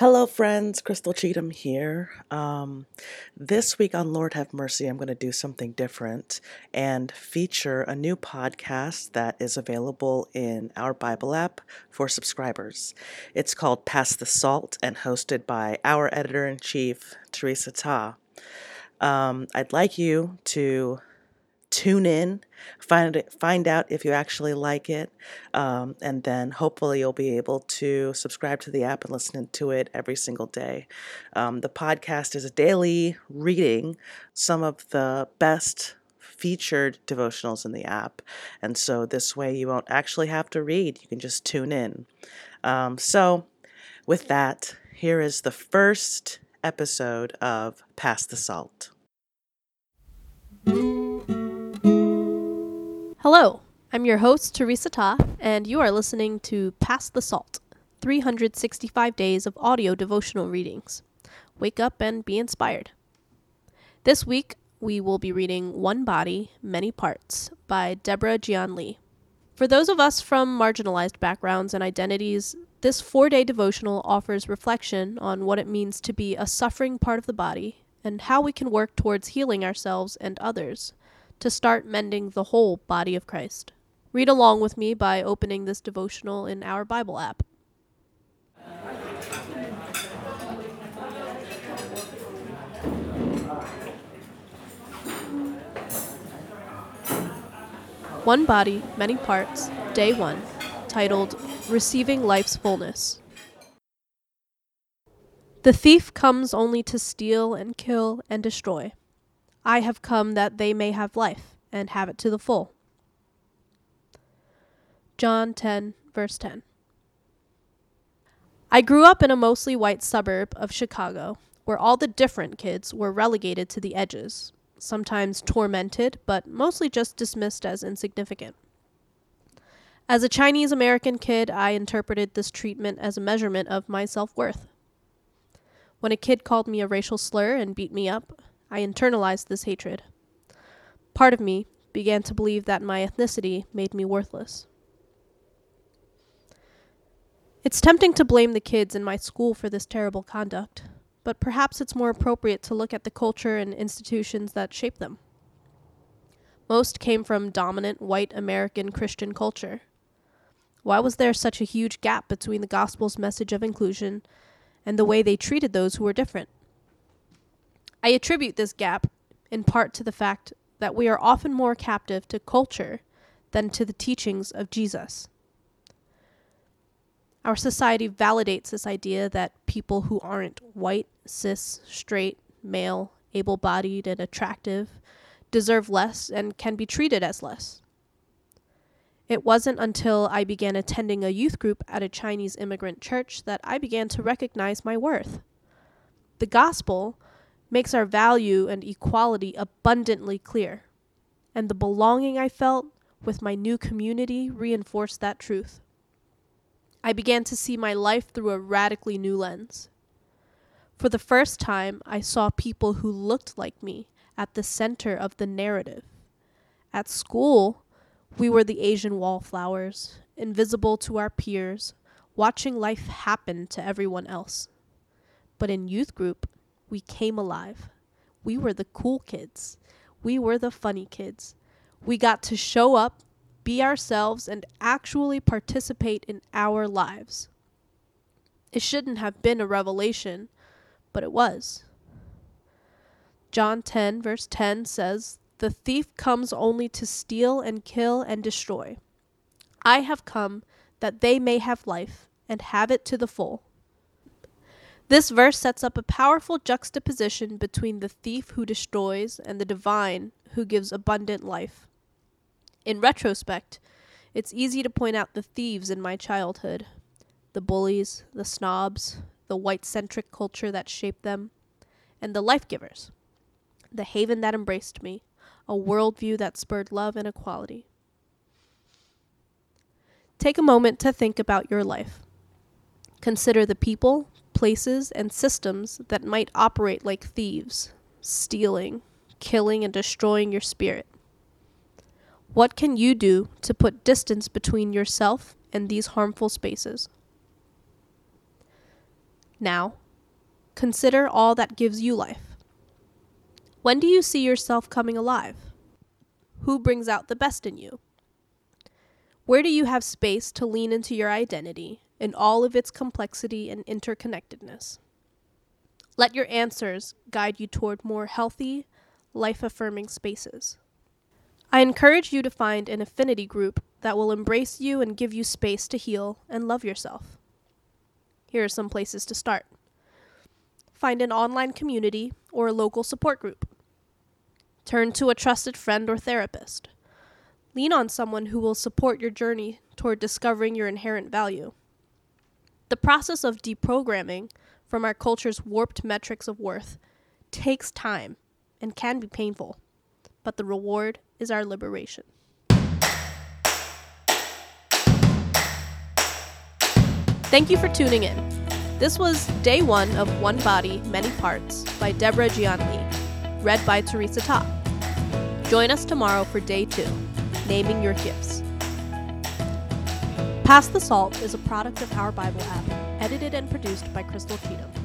Hello, friends. Crystal Cheatham here. Um, this week on Lord Have Mercy, I'm going to do something different and feature a new podcast that is available in our Bible app for subscribers. It's called Pass the Salt and hosted by our editor in chief, Theresa Ta. Um, I'd like you to tune in, find it, find out if you actually like it, um, and then hopefully you'll be able to subscribe to the app and listen to it every single day. Um, the podcast is a daily reading some of the best featured devotionals in the app, and so this way you won't actually have to read; you can just tune in. Um, so, with that, here is the first episode of Pass the Salt. Hello, I'm your host, Theresa Ta, and you are listening to Pass the Salt 365 days of audio devotional readings. Wake up and be inspired. This week, we will be reading One Body, Many Parts by Deborah Jian Lee. For those of us from marginalized backgrounds and identities, this four day devotional offers reflection on what it means to be a suffering part of the body and how we can work towards healing ourselves and others to start mending the whole body of Christ. Read along with me by opening this devotional in our Bible app. One Body, Many Parts, Day 1, titled Receiving Life's Fullness. The thief comes only to steal and kill and destroy. I have come that they may have life, and have it to the full. John 10, verse 10. I grew up in a mostly white suburb of Chicago, where all the different kids were relegated to the edges, sometimes tormented, but mostly just dismissed as insignificant. As a Chinese American kid, I interpreted this treatment as a measurement of my self worth. When a kid called me a racial slur and beat me up, I internalized this hatred. Part of me began to believe that my ethnicity made me worthless. It's tempting to blame the kids in my school for this terrible conduct, but perhaps it's more appropriate to look at the culture and institutions that shape them. Most came from dominant white American Christian culture. Why was there such a huge gap between the gospel's message of inclusion and the way they treated those who were different? I attribute this gap in part to the fact that we are often more captive to culture than to the teachings of Jesus. Our society validates this idea that people who aren't white, cis, straight, male, able bodied, and attractive deserve less and can be treated as less. It wasn't until I began attending a youth group at a Chinese immigrant church that I began to recognize my worth. The gospel makes our value and equality abundantly clear, and the belonging I felt with my new community reinforced that truth. I began to see my life through a radically new lens. For the first time, I saw people who looked like me at the center of the narrative. At school, we were the Asian wallflowers, invisible to our peers, watching life happen to everyone else. But in youth group, we came alive. We were the cool kids. We were the funny kids. We got to show up, be ourselves, and actually participate in our lives. It shouldn't have been a revelation, but it was. John 10, verse 10 says, The thief comes only to steal and kill and destroy. I have come that they may have life and have it to the full. This verse sets up a powerful juxtaposition between the thief who destroys and the divine who gives abundant life. In retrospect, it's easy to point out the thieves in my childhood the bullies, the snobs, the white centric culture that shaped them, and the life givers, the haven that embraced me, a worldview that spurred love and equality. Take a moment to think about your life. Consider the people, places, and systems that might operate like thieves, stealing, killing, and destroying your spirit. What can you do to put distance between yourself and these harmful spaces? Now, consider all that gives you life. When do you see yourself coming alive? Who brings out the best in you? Where do you have space to lean into your identity in all of its complexity and interconnectedness? Let your answers guide you toward more healthy, life affirming spaces. I encourage you to find an affinity group that will embrace you and give you space to heal and love yourself. Here are some places to start find an online community or a local support group. Turn to a trusted friend or therapist. Lean on someone who will support your journey toward discovering your inherent value. The process of deprogramming from our culture's warped metrics of worth takes time and can be painful, but the reward is our liberation. Thank you for tuning in. This was day one of One Body, Many Parts by Deborah Jian Lee, read by Theresa Ta. Join us tomorrow for day two, Naming Your Gifts. Pass the Salt is a product of Our Bible app, edited and produced by Crystal Cheatham.